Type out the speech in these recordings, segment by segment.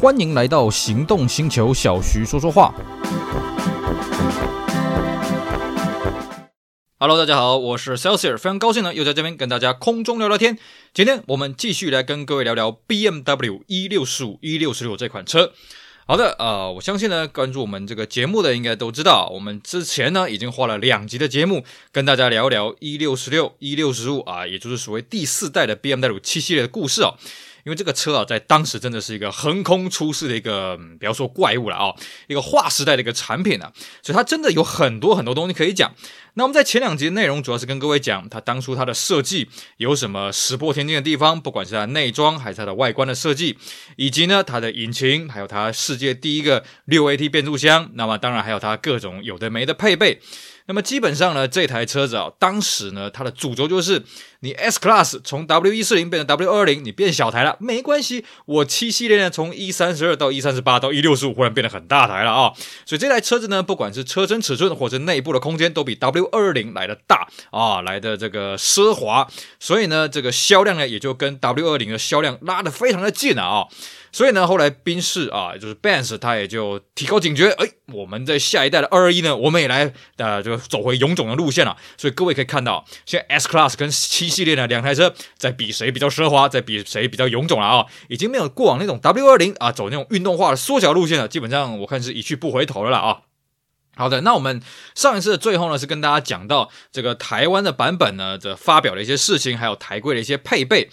欢迎来到行动星球，小徐说说话。Hello，大家好，我是 Celsius，非常高兴呢，又在这边跟大家空中聊聊天。今天我们继续来跟各位聊聊 BMW 一六四五、一六十六这款车。好的，呃，我相信呢，关注我们这个节目的应该都知道，我们之前呢已经花了两集的节目跟大家聊一聊一六十六、一六十五啊，也就是所谓第四代的 BMW 七系列的故事哦。因为这个车啊，在当时真的是一个横空出世的一个，不要说怪物了啊，一个划时代的一个产品啊，所以它真的有很多很多东西可以讲。那我们在前两集的内容主要是跟各位讲它当初它的设计有什么石破天惊的地方，不管是它内装还是它的外观的设计，以及呢它的引擎，还有它世界第一个六 AT 变速箱，那么当然还有它各种有的没的配备。那么基本上呢，这台车子啊，当时呢，它的主轴就是你 S Class 从 W 一四零变成 W 二零，你变小台了，没关系，我七系列呢，从一三十二到一三十八到一六十五，忽然变得很大台了啊，所以这台车子呢，不管是车身尺寸或者内部的空间，都比 W 二零来的大啊，来的这个奢华，所以呢，这个销量呢，也就跟 W 二零的销量拉得非常的近了啊。所以呢，后来宾士啊，就是 Benz，他也就提高警觉，哎，我们在下一代的二二一呢，我们也来呃，就走回臃肿的路线了。所以各位可以看到，现在 S Class 跟七系列呢两台车在比谁比较奢华，在比谁比较臃肿了啊，已经没有过往那种 W 二零啊走那种运动化的缩小路线了，基本上我看是一去不回头了啦啊。好的，那我们上一次的最后呢，是跟大家讲到这个台湾的版本呢的发表的一些事情，还有台规的一些配备。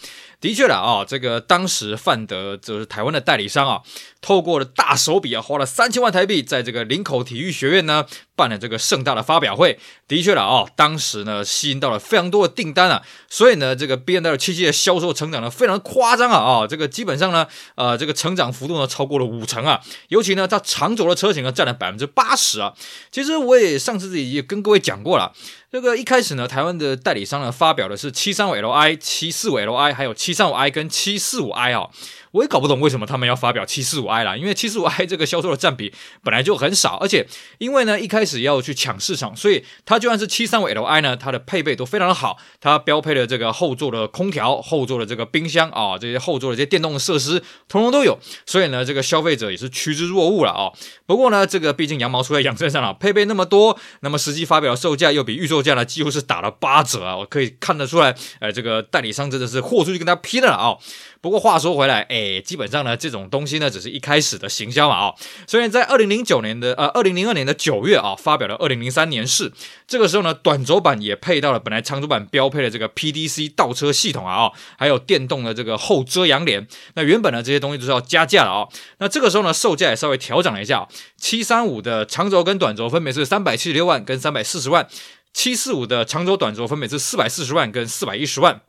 的确了啊，这个当时范德就是台湾的代理商啊，透过了大手笔啊，花了三千万台币，在这个林口体育学院呢办了这个盛大的发表会。的确了啊，当时呢吸引到了非常多的订单啊，所以呢这个 B N L 七七的销售成长呢非常夸张啊啊，这个基本上呢呃这个成长幅度呢超过了五成啊，尤其呢它长轴的车型呢占了百分之八十啊。其实我也上次自己也跟各位讲过了。这个一开始呢，台湾的代理商呢发表的是七三五 Li、七四五 Li，还有七三五 i 跟七四五 i 啊。我也搞不懂为什么他们要发表七四五 i 啦，因为七四五 i 这个销售的占比本来就很少，而且因为呢一开始要去抢市场，所以它就算是七三五 Li 呢，它的配备都非常的好，它标配了这个后座的空调、后座的这个冰箱啊，这些后座的这些电动的设施通通都有，所以呢这个消费者也是趋之若鹜了啊。不过呢这个毕竟羊毛出在羊身上了，配备那么多，那么实际发表售价又比预售价呢几乎是打了八折啊，我可以看得出来，呃这个代理商真的是豁出去跟他拼了啊。不过话说回来，哎，基本上呢，这种东西呢，只是一开始的行销嘛，啊，所以在二零零九年的呃，二零零二年的九月啊，发表了二零零三年式，这个时候呢，短轴版也配到了本来长轴版标配的这个 PDC 倒车系统啊，还有电动的这个后遮阳帘。那原本呢，这些东西都是要加价的啊，那这个时候呢，售价也稍微调整了一下，七三五的长轴跟短轴分别是三百七十六万跟三百四十万，七四五的长轴短轴分别是四百四十万跟四百一十万。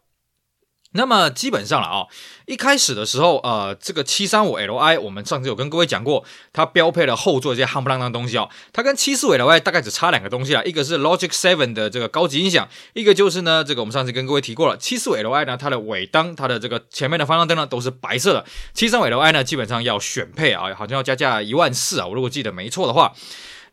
那么基本上了啊，一开始的时候，呃，这个七三五 Li，我们上次有跟各位讲过，它标配了后座这些夯不啷当东西哦，它跟七四五 Li 大概只差两个东西啊，一个是 Logic Seven 的这个高级音响，一个就是呢，这个我们上次跟各位提过了，七四五 Li 呢，它的尾灯，它的这个前面的方向灯呢都是白色的，七三五 Li 呢基本上要选配啊，好像要加价一万四啊，我如果记得没错的话。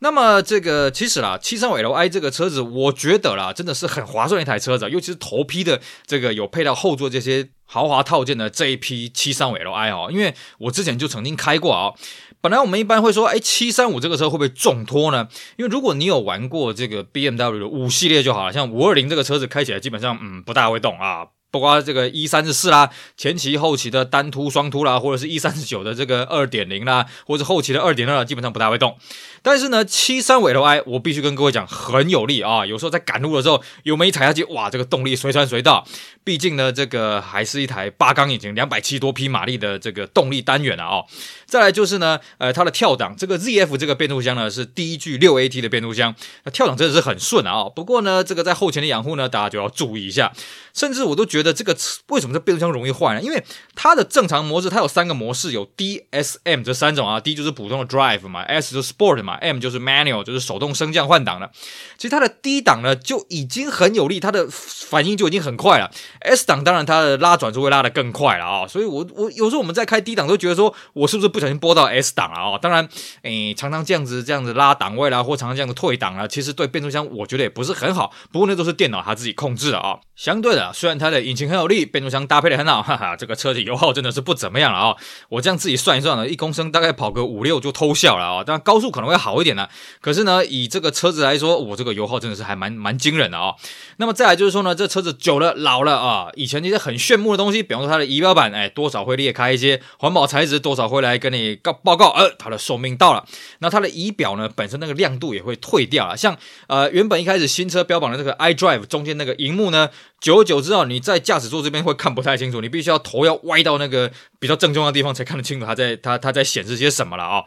那么这个其实啦，七三五 Li 这个车子，我觉得啦，真的是很划算一台车子，尤其是头批的这个有配到后座这些豪华套件的这一批七三五 Li 哦，因为我之前就曾经开过啊。本来我们一般会说，哎，七三五这个车会不会重拖呢？因为如果你有玩过这个 BMW 的五系列就好了，像五二零这个车子开起来基本上嗯不大会动啊。包括这个一三十四啦，前期后期的单凸双凸啦，或者是一三十九的这个二点零啦，或者后期的二点二，基本上不大会动。但是呢，七三五 Li 我必须跟各位讲，很有力啊！有时候在赶路的时候，油门一踩下去，哇，这个动力随传随到。毕竟呢，这个还是一台八缸引擎，两百七多匹马力的这个动力单元啊！哦，再来就是呢，呃，它的跳档，这个 ZF 这个变速箱呢是第一具六 AT 的变速箱，那跳档真的是很顺啊！不过呢，这个在后勤的养护呢，大家就要注意一下。甚至我都觉得这个为什么这变速箱容易坏呢？因为它的正常模式，它有三个模式，有 D、S、M 这三种啊。D 就是普通的 Drive 嘛，S 就是 Sport 嘛，M 就是 Manual 就是手动升降换挡的。其实它的 D 档呢就已经很有力，它的反应就已经很快了。S 档当然它的拉转速会拉得更快了啊。所以我我有时候我们在开 D 档都觉得说我是不是不小心拨到 S 档了啊？当然，诶，常常这样子这样子拉档位啦，或常常这样子退档了，其实对变速箱我觉得也不是很好。不过那都是电脑它自己控制的啊。相对的。啊，虽然它的引擎很有力，变速箱搭配的很好，哈哈，这个车子油耗真的是不怎么样了啊、我这样自己算一算呢，一公升大概跑个五六就偷笑了啊、哦。当然高速可能会好一点呢，可是呢，以这个车子来说，我这个油耗真的是还蛮蛮惊人的啊、那么再来就是说呢，这车子久了老了啊，以前那些很炫目的东西，比方说它的仪表板，哎，多少会裂开一些，环保材质多少会来跟你告报告，呃，它的寿命到了。那它的仪表呢，本身那个亮度也会退掉了，像呃原本一开始新车标榜的这个 iDrive 中间那个荧幕呢，久而久之啊，你在驾驶座这边会看不太清楚，你必须要头要歪到那个比较正中的地方才看得清楚它在它它在显示些什么了啊。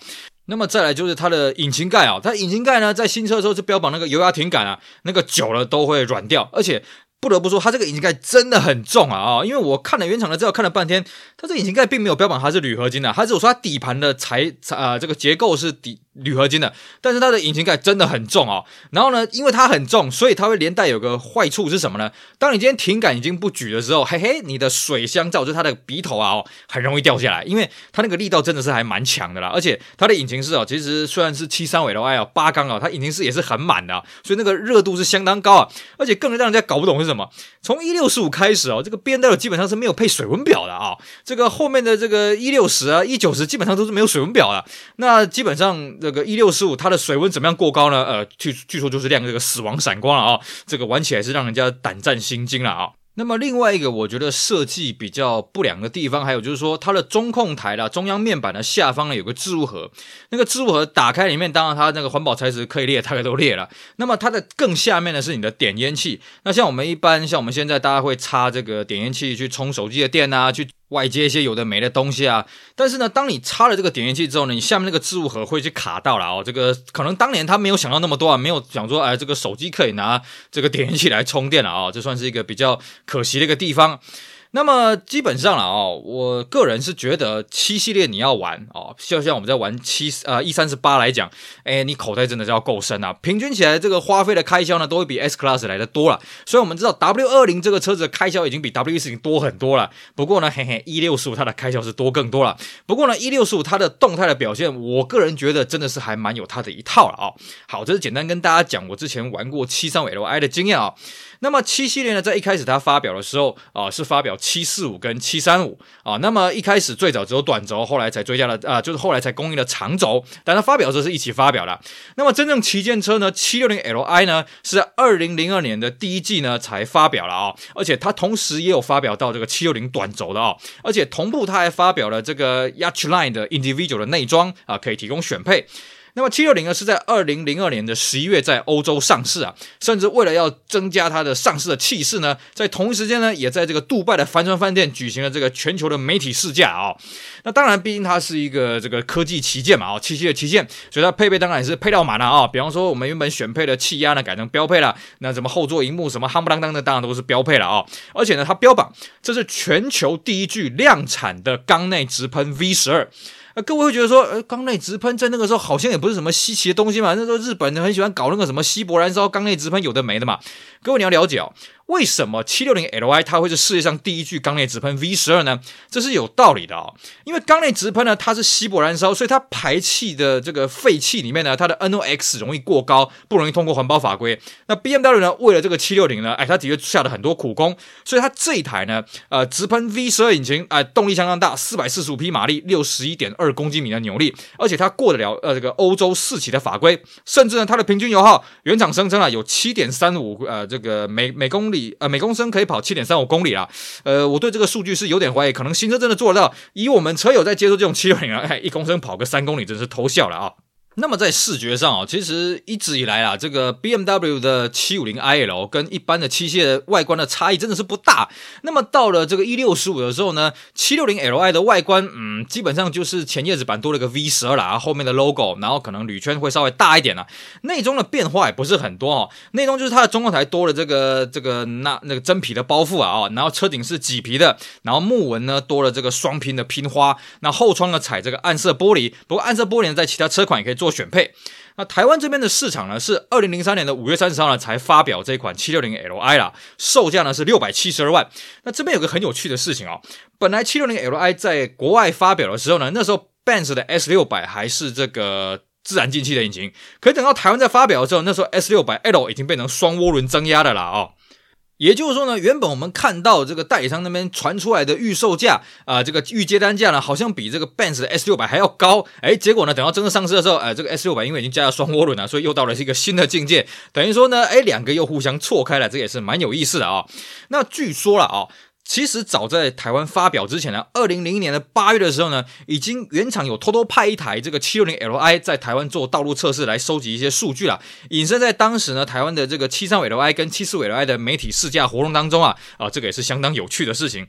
那么再来就是它的引擎盖啊，它引擎盖呢在新车的时候是标榜那个油压挺感啊，那个久了都会软掉，而且。不得不说，它这个引擎盖真的很重啊！啊，因为我看了原厂的资料，看了半天，它这引擎盖并没有标榜它是铝合金的，它只有说它底盘的材啊、呃，这个结构是底。铝合金的，但是它的引擎盖真的很重哦。然后呢，因为它很重，所以它会连带有个坏处是什么呢？当你今天停杆已经不举的时候，嘿嘿，你的水箱罩就是它的鼻头啊，很容易掉下来，因为它那个力道真的是还蛮强的啦。而且它的引擎室哦，其实虽然是七三五 Li 哦，八缸啊，它引擎室也是很满的，所以那个热度是相当高啊。而且更让人家搞不懂是什么？从一六十五开始哦，这个 BMW 基本上是没有配水温表的啊。这个后面的这个一六十啊、一九十基本上都是没有水温表的。那基本上这个一六十五它。的水温怎么样过高呢？呃，据据说就是亮这个死亡闪光了啊、这个玩起来是让人家胆战心惊了啊、那么另外一个我觉得设计比较不良的地方，还有就是说它的中控台的中央面板的下方呢有个置物盒，那个置物盒打开里面，当然它那个环保材质可以裂，大概都裂了。那么它的更下面呢是你的点烟器，那像我们一般像我们现在大家会插这个点烟器去充手机的电啊，去。外接一些有的没的东西啊，但是呢，当你插了这个点烟器之后呢，你下面那个置物盒会去卡到了哦。这个可能当年他没有想到那么多啊，没有想说，哎，这个手机可以拿这个点烟器来充电了啊，这算是一个比较可惜的一个地方。那么基本上了哦，我个人是觉得七系列你要玩哦，就像我们在玩七呃 E 三十八来讲，哎，你口袋真的是要够深啊，平均起来这个花费的开销呢，都会比 S Class 来的多了。所以我们知道 W 二零这个车子的开销已经比 W 一四零多很多了。不过呢，嘿嘿，E 六十五它的开销是多更多了。不过呢，E 六十五它的动态的表现，我个人觉得真的是还蛮有它的一套了啊、哦。好，这是简单跟大家讲我之前玩过七三五 Li 的经验啊、哦。那么七系列呢，在一开始它发表的时候啊、是发表七四五跟七三五啊。那么一开始最早只有短轴，后来才追加了啊、就是后来才供应了长轴。但它发表的时候是一起发表的。那么真正旗舰车呢，七六零 Li 呢，是在二零零二年的第一季呢才发表了啊、而且它同时也有发表到这个七六零短轴的啊、而且同步它还发表了这个 Yacht Line 的 Individual 的内装啊，可以提供选配。那么七六零呢，是在二零零二年的十一月在欧洲上市啊，甚至为了要增加它的上市的气势呢，在同一时间呢，也在这个杜拜的帆船饭店举行了这个全球的媒体试驾啊。那当然，毕竟它是一个这个科技旗舰嘛，啊，七系的旗舰，所以它配备当然也是配到满了啊。比方说，我们原本选配的气压呢，改成标配了，那什么后座荧幕什么夯不啷当的，当然都是标配了啊。而且呢，它标榜这是全球第一具量产的缸内直喷 V 十二。那各位会觉得说，呃，缸内直喷在那个时候好像也不是什么稀奇的东西嘛。那时候日本人很喜欢搞那个什么稀薄燃烧、缸内直喷，有的没的嘛。各位你要了解哦。为什么七六零 Li 它会是世界上第一具缸内直喷 V 十二呢？这是有道理的哦。因为缸内直喷呢，它是稀薄燃烧，所以它排气的这个废气里面呢，它的 NOx 容易过高，不容易通过环保法规。那 BMW 呢，为了这个七六零呢，哎，它的确下了很多苦功，所以它这一台呢，呃，直喷 V 十二引擎，哎，动力相当大，四百四十五匹马力，六十一点二公斤米的扭力，而且它过得了呃这个欧洲四期的法规，甚至呢，它的平均油耗，原厂声称啊，有七点三五呃这个每每公里。呃，每公升可以跑七点三五公里啦。呃，我对这个数据是有点怀疑，可能新车真的做得到。以我们车友在接受这种七六零啊，哎，一公升跑个三公里，真是偷笑了啊！那么在视觉上啊，其实一直以来啊，这个 BMW 的 750iL 跟一般的七系的外观的差异真的是不大。那么到了这个 E65 的时候呢，760Li 的外观，嗯，基本上就是前叶子板多了个 V12 啦，后面的 logo，然后可能铝圈会稍微大一点啦。内装的变化也不是很多哦，内装就是它的中控台多了这个这个那那个真皮的包覆啊，哦，然后车顶是麂皮的，然后木纹呢多了这个双拼的拼花，那后窗呢采这个暗色玻璃，不过暗色玻璃呢在其他车款也可以做。做选配，那台湾这边的市场呢，是二零零三年的五月三十号呢才发表这款七六零 Li 啦，售价呢是六百七十二万。那这边有个很有趣的事情哦，本来七六零 Li 在国外发表的时候呢，那时候 Benz 的 S 六百还是这个自然进气的引擎，可是等到台湾在发表的时候，那时候 S 六百 L 已经变成双涡轮增压的了哦。也就是说呢，原本我们看到这个代理商那边传出来的预售价啊、这个预接单价呢，好像比这个 Benz 的 S 六百还要高。哎，结果呢，等到真正上市的时候，哎，这个 S 六百因为已经加了双涡轮了，所以又到了一个新的境界。等于说呢，哎，两个又互相错开了，这也是蛮有意思的啊、那据说了啊。其实早在台湾发表之前呢，二零零一年的八月的时候呢，已经原厂有偷偷派一台这个七六零 Li 在台湾做道路测试来收集一些数据了。隐身在当时呢，台湾的这个七三五 Li 跟七四五 Li 的媒体试驾活动当中啊，啊，这个也是相当有趣的事情。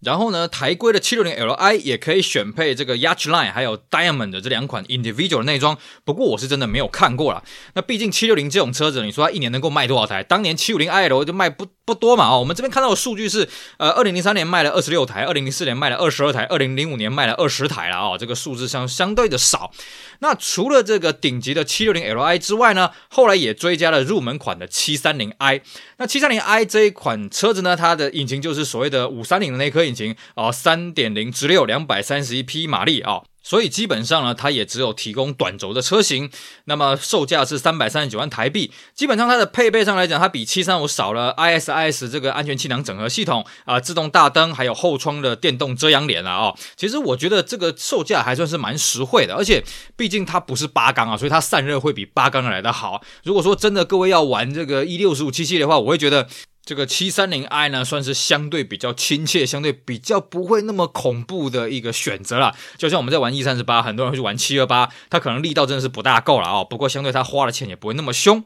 然后呢，台规的七六零 Li 也可以选配这个 Yacht Line 还有 Diamond 的这两款 Individual 的内装，不过我是真的没有看过啦。那毕竟七六零这种车子，你说它一年能够卖多少台？当年七五零 IL 就卖不不多嘛啊、哦。我们这边看到的数据是，呃，二零零三年卖了二十六台，二零零四年卖了二十二台，二零零五年卖了二十台了啊、哦，这个数字相相对的少。那除了这个顶级的七六零 Li 之外呢，后来也追加了入门款的七三零 i。那七三零 i 这一款车子呢，它的引擎就是所谓的五三零的那颗引擎啊，三点零直六，两百三十一匹马力啊。所以基本上呢，它也只有提供短轴的车型，那么售价是三百三十九万台币。基本上它的配备上来讲，它比七三五少了 ISIS 这个安全气囊整合系统啊、自动大灯，还有后窗的电动遮阳帘了啊。哦，其实我觉得这个售价还算是蛮实惠的，而且毕竟它不是八缸啊，所以它散热会比八缸来得好。如果说真的各位要玩这个 E 六十五七系的话，我会觉得。这个七三零 i 呢，算是相对比较亲切、相对比较不会那么恐怖的一个选择了。就像我们在玩 E 三十八，很多人会去玩七二八，它可能力道真的是不大够了啊。不过相对它花的钱也不会那么凶。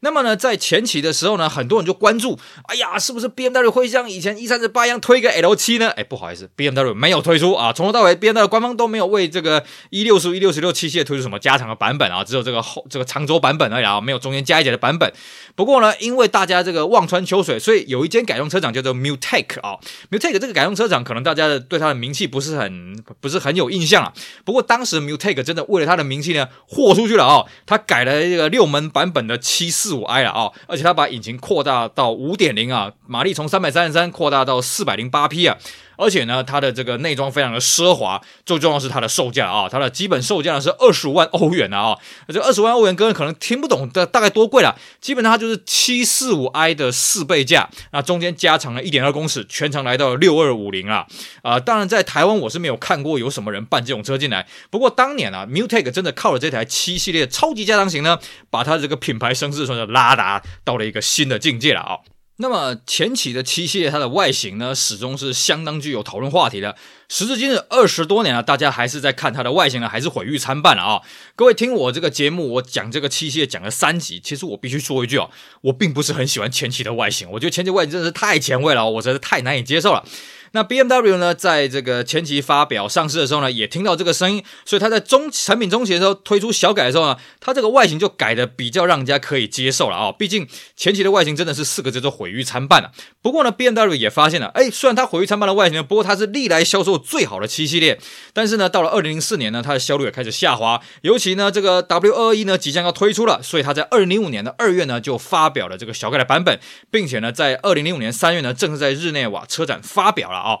那么呢，在前期的时候呢，很多人就关注，哎呀，是不是 BMW 会像以前 E38 一样推个 L7 呢？哎，不好意思，BMW 没有推出啊，从头到尾 BMW 官方都没有为这个 E65、E66 七系列推出什么加长的版本啊，只有这个后这个长轴版本而已啊，没有中间加一节的版本。不过呢，因为大家这个望穿秋水，所以有一间改装车厂叫做 Mutec 啊，Mutec 这个改装车厂可能大家的对它的名气不是很不是很有印象啊。不过当时 Mutec 真的为了它的名气呢，豁出去了啊，它改了一个六门版本的七四四五 i 了啊，而且它把引擎扩大到五点零啊，马力从三百三十三扩大到四百零八匹啊。而且呢，它的这个内装非常的奢华，最重要是它的售价啊，它的基本售价呢是二十五万欧元啊，这二十万欧元，各位可能听不懂的大概多贵了，基本上它就是七四五 i 的四倍价，那中间加长了一点二公尺，全长来到六二五零啊，啊，当然在台湾我是没有看过有什么人办这种车进来，不过当年啊，Mutec 真的靠了这台七系列超级加长型呢，把它这个品牌声势算是拉达到了一个新的境界了啊。那么前期的七系列，它的外形呢，始终是相当具有讨论话题的。时至今日，二十多年了，大家还是在看它的外形呢，还是毁誉参半了啊！各位听我这个节目，我讲这个七系列讲了三集，其实我必须说一句啊，我并不是很喜欢前期的外形，我觉得前期外形真的是太前卫了，我真是太难以接受了。那 BMW 呢，在这个前期发表上市的时候呢，也听到这个声音，所以它在中产品中期的时候推出小改的时候呢，它这个外形就改的比较让人家可以接受了啊。毕竟前期的外形真的是四个字都毁誉参半了。不过呢，BMW 也发现了，哎，虽然它毁誉参半的外形呢，不过它是历来销售最好的七系列。但是呢，到了二零零四年呢，它的销路也开始下滑，尤其呢，这个 W 二二一呢即将要推出了，所以它在二零零五年的二月呢就发表了这个小改的版本，并且呢，在二零零五年三月呢，正式在日内瓦车展发表了啊、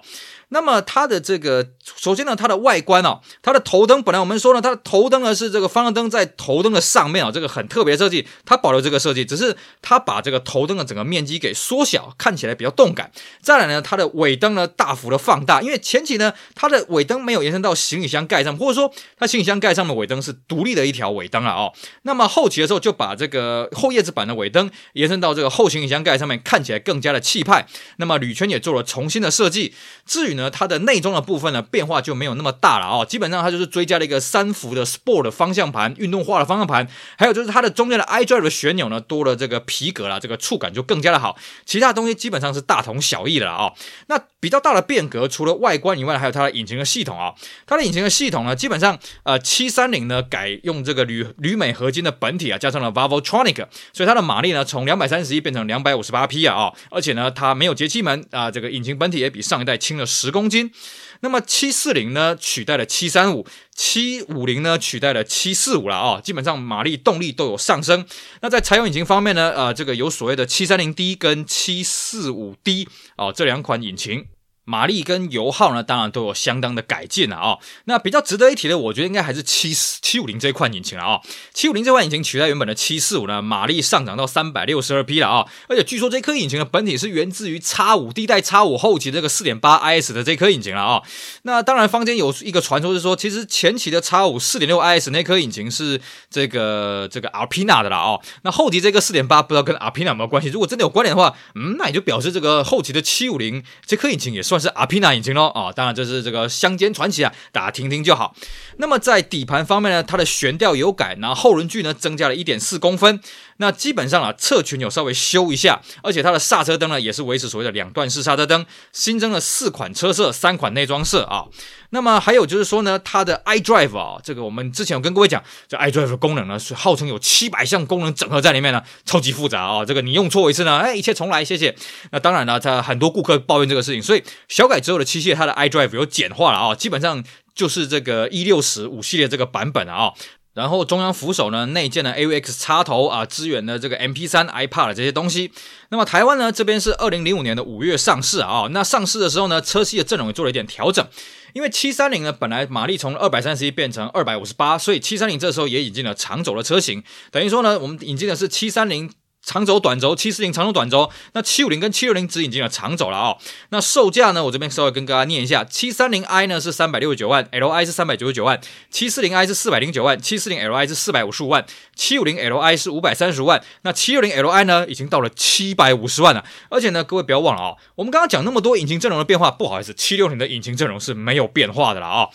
那么它的这个，首先呢，它的外观哦，它的头灯本来我们说呢，它的头灯呢是这个方向灯在头灯的上面啊，这个很特别设计，它保留这个设计，只是它把这个头灯的整个面积给缩小，看起来比较动感。再来呢，它的尾灯呢大幅的放大，因为前期呢，它的尾灯没有延伸到行李箱盖上，或者说它行李箱盖上的尾灯是独立的一条尾灯了哦。那么后期的时候就把这个后叶子板的尾灯延伸到这个后行李箱盖上面，看起来更加的气派。那么铝圈也做了重新的设计。至于呢，它的内装的部分呢，变化就没有那么大了啊、哦。基本上它就是追加了一个三幅的 Sport 方向盘，运动化的方向盘，还有就是它的中间的 iDrive 的旋钮呢，多了这个皮革了，这个触感就更加的好。其他东西基本上是大同小异的了啊、哦。那比较大的变革，除了外观以外，还有它的引擎的系统啊、它的引擎的系统呢，基本上呃七三零呢改用这个铝铝镁合金的本体啊，加上了 Valvotronic，所以它的马力呢从两百三十一变成两百五十八匹啊、而且呢，它没有节气门啊，这个引擎本体也比上一代轻了十公斤。那么七四零呢取代了七三五，七五零呢取代了七四五了啊、基本上马力动力都有上升。那在柴油引擎方面呢，呃，这个有所谓的七三零 D 跟七四五 D 啊这两款引擎。马力跟油耗呢，当然都有相当的改进了啊、那比较值得一提的，我觉得应该还是七四七五零这款引擎了啊、哦。七五零这款引擎取代原本的七四五呢，马力上涨到三百六十二匹了啊、而且据说这颗引擎的本体是源自于叉五第一代叉五后期这个四点八 IS 的这颗引擎了啊、那当然，坊间有一个传说是说，其实前期的叉五四点六 IS 那颗引擎是这个这个 Alpina 的了啊、哦。那后期这个四点八不知道跟 Alpina 有没有关系？如果真的有关联的话，嗯，那也就表示这个后期的七五零这颗引擎也算。是阿皮纳引擎喽啊，当然这是这个乡间传奇啊，大家听听就好。那么在底盘方面呢，它的悬吊有改，然后后轮距呢增加了一点四公分。那基本上啊，侧裙有稍微修一下，而且它的刹车灯呢也是维持所谓的两段式刹车灯，新增了四款车色，三款内装色啊。那么还有就是说呢，它的 iDrive 啊，这个我们之前有跟各位讲，这 iDrive 功能呢是号称有七百项功能整合在里面呢，超级复杂啊。这个你用错一次呢，哎，一切重来，谢谢。那当然了，它很多顾客抱怨这个事情，所以小改之后的七系它的 iDrive 有简化了啊，基本上就是这个一六十五系列这个版本啊。然后中央扶手呢，内建了 AUX 插头啊，支援了这个 MP3、iPad 这些东西。那么台湾呢，这边是二零零五年的五月上市啊。那上市的时候呢，车系的阵容也做了一点调整，因为七三零呢本来马力从二百三十一变成二百五十八，所以七三零这时候也引进了长轴的车型。等于说呢，我们引进的是七三零。长轴、短轴，七四零长轴、短轴，那七五零跟七六零只引进了长轴了哦。那售价呢？我这边稍微跟大家念一下：七三零 i 呢是三百六十九万，Li 是三百九十九万；七四零 i 是四百零九万，七四零 Li 是四百五十五万，七五零 Li 是五百三十万。那七六零 Li 呢，已经到了七百五十万了。而且呢，各位不要忘了啊、哦，我们刚刚讲那么多引擎阵容的变化，不好意思，七六零的引擎阵容是没有变化的了啊、哦。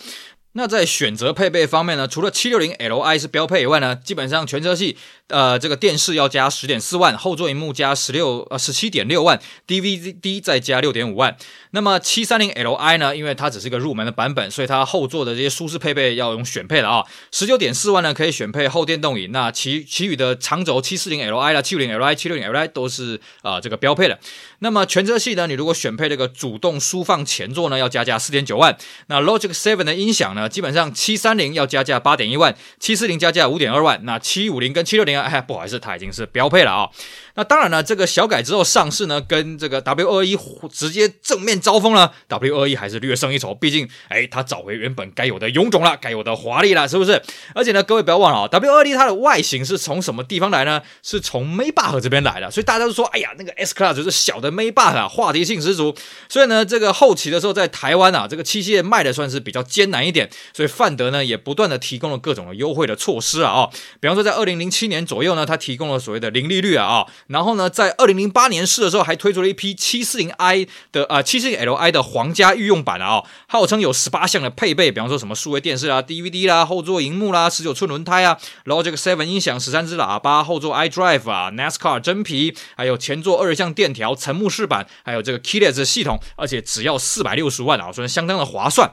那在选择配备方面呢，除了七六零 Li 是标配以外呢，基本上全车系。呃，这个电视要加十点四万，后座萤幕加十六呃十七点六万，DVD 再加六点五万。那么七三零 Li 呢，因为它只是一个入门的版本，所以它后座的这些舒适配备要用选配的啊。十九点四万呢，可以选配后电动椅。那其其余的长轴七四零 Li 啦、七五零 Li、七六零 Li 都是啊、这个标配的。那么全车系呢，你如果选配这个主动舒放前座呢，要加价四点九万。那 Logic Seven 的音响呢，基本上七三零要加价八点一万，七四零加价五点二万。那七五零跟七六零。哎，不好意思，它已经是标配了啊、那当然了，这个小改之后上市呢，跟这个 W 二一直接正面交锋了。W 二一还是略胜一筹，毕竟，哎，它找回原本该有的臃肿了，该有的华丽了，是不是？而且呢，各位不要忘了啊、，W 二一它的外形是从什么地方来呢？是从 Maybach 这边来的，所以大家都说，哎呀，那个 S Class 就是小的 Maybach 啊，话题性十足。所以呢，这个后期的时候在台湾啊，这个七系列卖的算是比较艰难一点，所以范德呢也不断的提供了各种的优惠的措施啊，哦，比方说在二零零七年左右呢，它提供了所谓的零利率啊，啊，然后呢，在二零零八年试的时候，还推出了一批七四零 i 的啊七四零 li 的皇家御用版啊，号称有十八项的配备，比方说什么数位电视啊、DVD 啦、后座荧幕啦、十九寸轮胎啊，然后这个 Seven 音响、十三支喇叭、后座 iDrive 啊、NASCAR 真皮，还有前座二项电调、层幕式板，还有这个 Keyless 系统，而且只要四百六十万啊，所以相当的划算。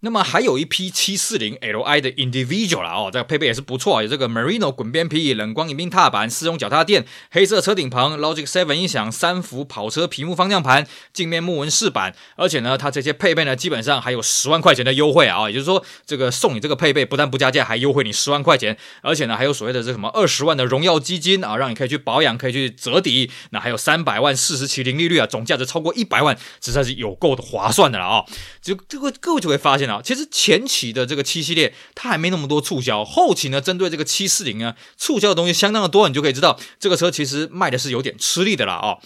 那么还有一批七四零 Li 的 Individual 啦哦，这个配备也是不错，有这个 Merino 滚边皮、冷光迎宾踏板、丝绒脚踏垫、黑色车顶棚、Logic Seven 音响、三幅跑车皮幕方向盘、镜面木纹饰板，而且呢，它这些配备呢，基本上还有十万块钱的优惠啊，也就是说，这个送你这个配备，不但不加价，还优惠你十万块钱，而且呢，还有所谓的这什么二十万的荣耀基金啊，让你可以去保养，可以去折抵，那还有三百万四十期零利率啊，总价值超过一百万，实在是有够的划算的了啊！就这个各位就会发现其实前期的这个七系列它还没那么多促销，后期呢，针对这个七四零啊，促销的东西相当的多，你就可以知道这个车其实卖的是有点吃力的了啊。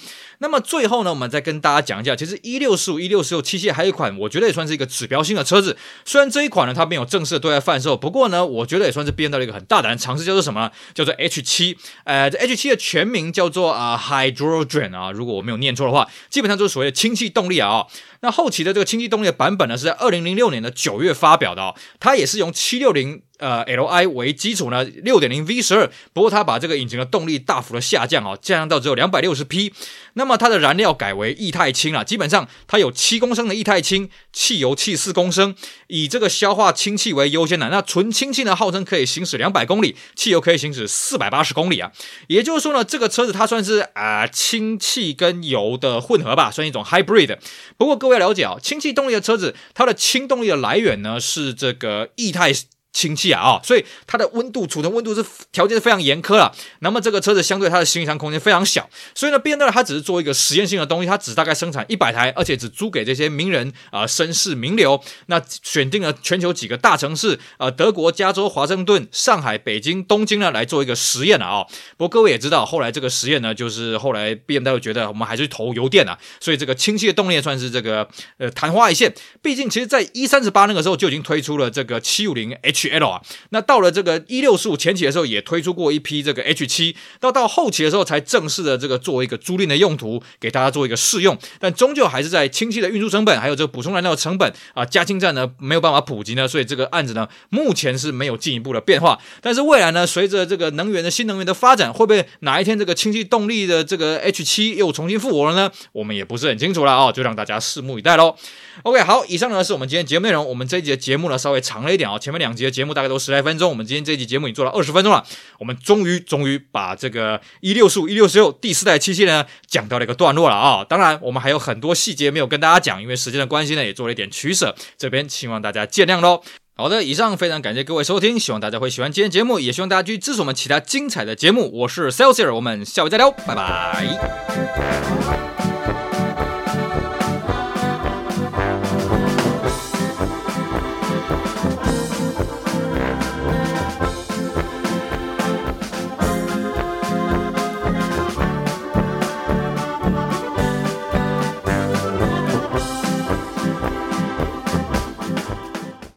那么最后呢，我们再跟大家讲一下，其实一六四五、一六四六七系还有一款，我觉得也算是一个指标性的车子。虽然这一款呢，它没有正式的对外贩售，不过呢，我觉得也算是变到了一个很大胆的尝试，叫做什么呢？叫做 H 七。呃，这 H 七的全名叫做啊、Hydrogen 啊，如果我没有念错的话，基本上就是所谓的氢气动力啊、哦。那后期的这个氢气动力的版本呢，是在二零零六年的九月发表的哦，它也是用七六零。呃，Li 为基础呢，六点零 V 十二，不过它把这个引擎的动力大幅的下降啊，降到只有两百六十匹。那么它的燃料改为液态氢啊，基本上它有七公升的液态氢，汽油气四公升，以这个消化氢气为优先的。那纯氢气呢，号称可以行驶两百公里，汽油可以行驶四百八十公里啊。也就是说呢，这个车子它算是啊氢气跟油的混合吧，算一种 hybrid。不过各位要了解啊，氢气动力的车子，它的氢动力的来源呢是这个液态。氢气啊啊、哦，所以它的温度储存温度是条件是非常严苛了。那么这个车子相对它的行李箱空间非常小，所以呢，BMW 它只是做一个实验性的东西，它只大概生产一百台，而且只租给这些名人啊、绅士名流。那选定了全球几个大城市啊、呃，德国加州、华盛顿、上海、北京、东京呢来做一个实验了啊、哦。不过各位也知道，后来这个实验呢，就是后来 BMW 觉得我们还是投油电啊，所以这个氢气的动力算是这个呃昙花一现。毕竟其实在 E 三十八那个时候就已经推出了这个七五零 H HL 啊。那到了这个一六十五前期的时候，也推出过一批这个 H 七，到到后期的时候才正式的这个作为一个租赁的用途，给大家做一个试用。但终究还是在氢气的运输成本，还有这个补充燃料的成本啊，加氢站呢没有办法普及呢，所以这个案子呢目前是没有进一步的变化。但是未来呢，随着这个能源的新能源的发展，会不会哪一天这个氢气动力的这个 H 七又重新复活了呢？我们也不是很清楚了哦，就让大家拭目以待喽。OK，好，以上呢是我们今天节目内容。我们这一节节目呢稍微长了一点啊，前面两节节目大概都十来分钟，我们今天这一集节目已经做了二十分钟了。我们终于终于把这个一六四五、一六十六第四代机器呢讲到了一个段落了啊。当然，我们还有很多细节没有跟大家讲，因为时间的关系呢，也做了一点取舍，这边希望大家见谅喽。好的，以上非常感谢各位收听，希望大家会喜欢今天节目，也希望大家继续支持我们其他精彩的节目。我是 Celsius，我们下回再聊，拜拜。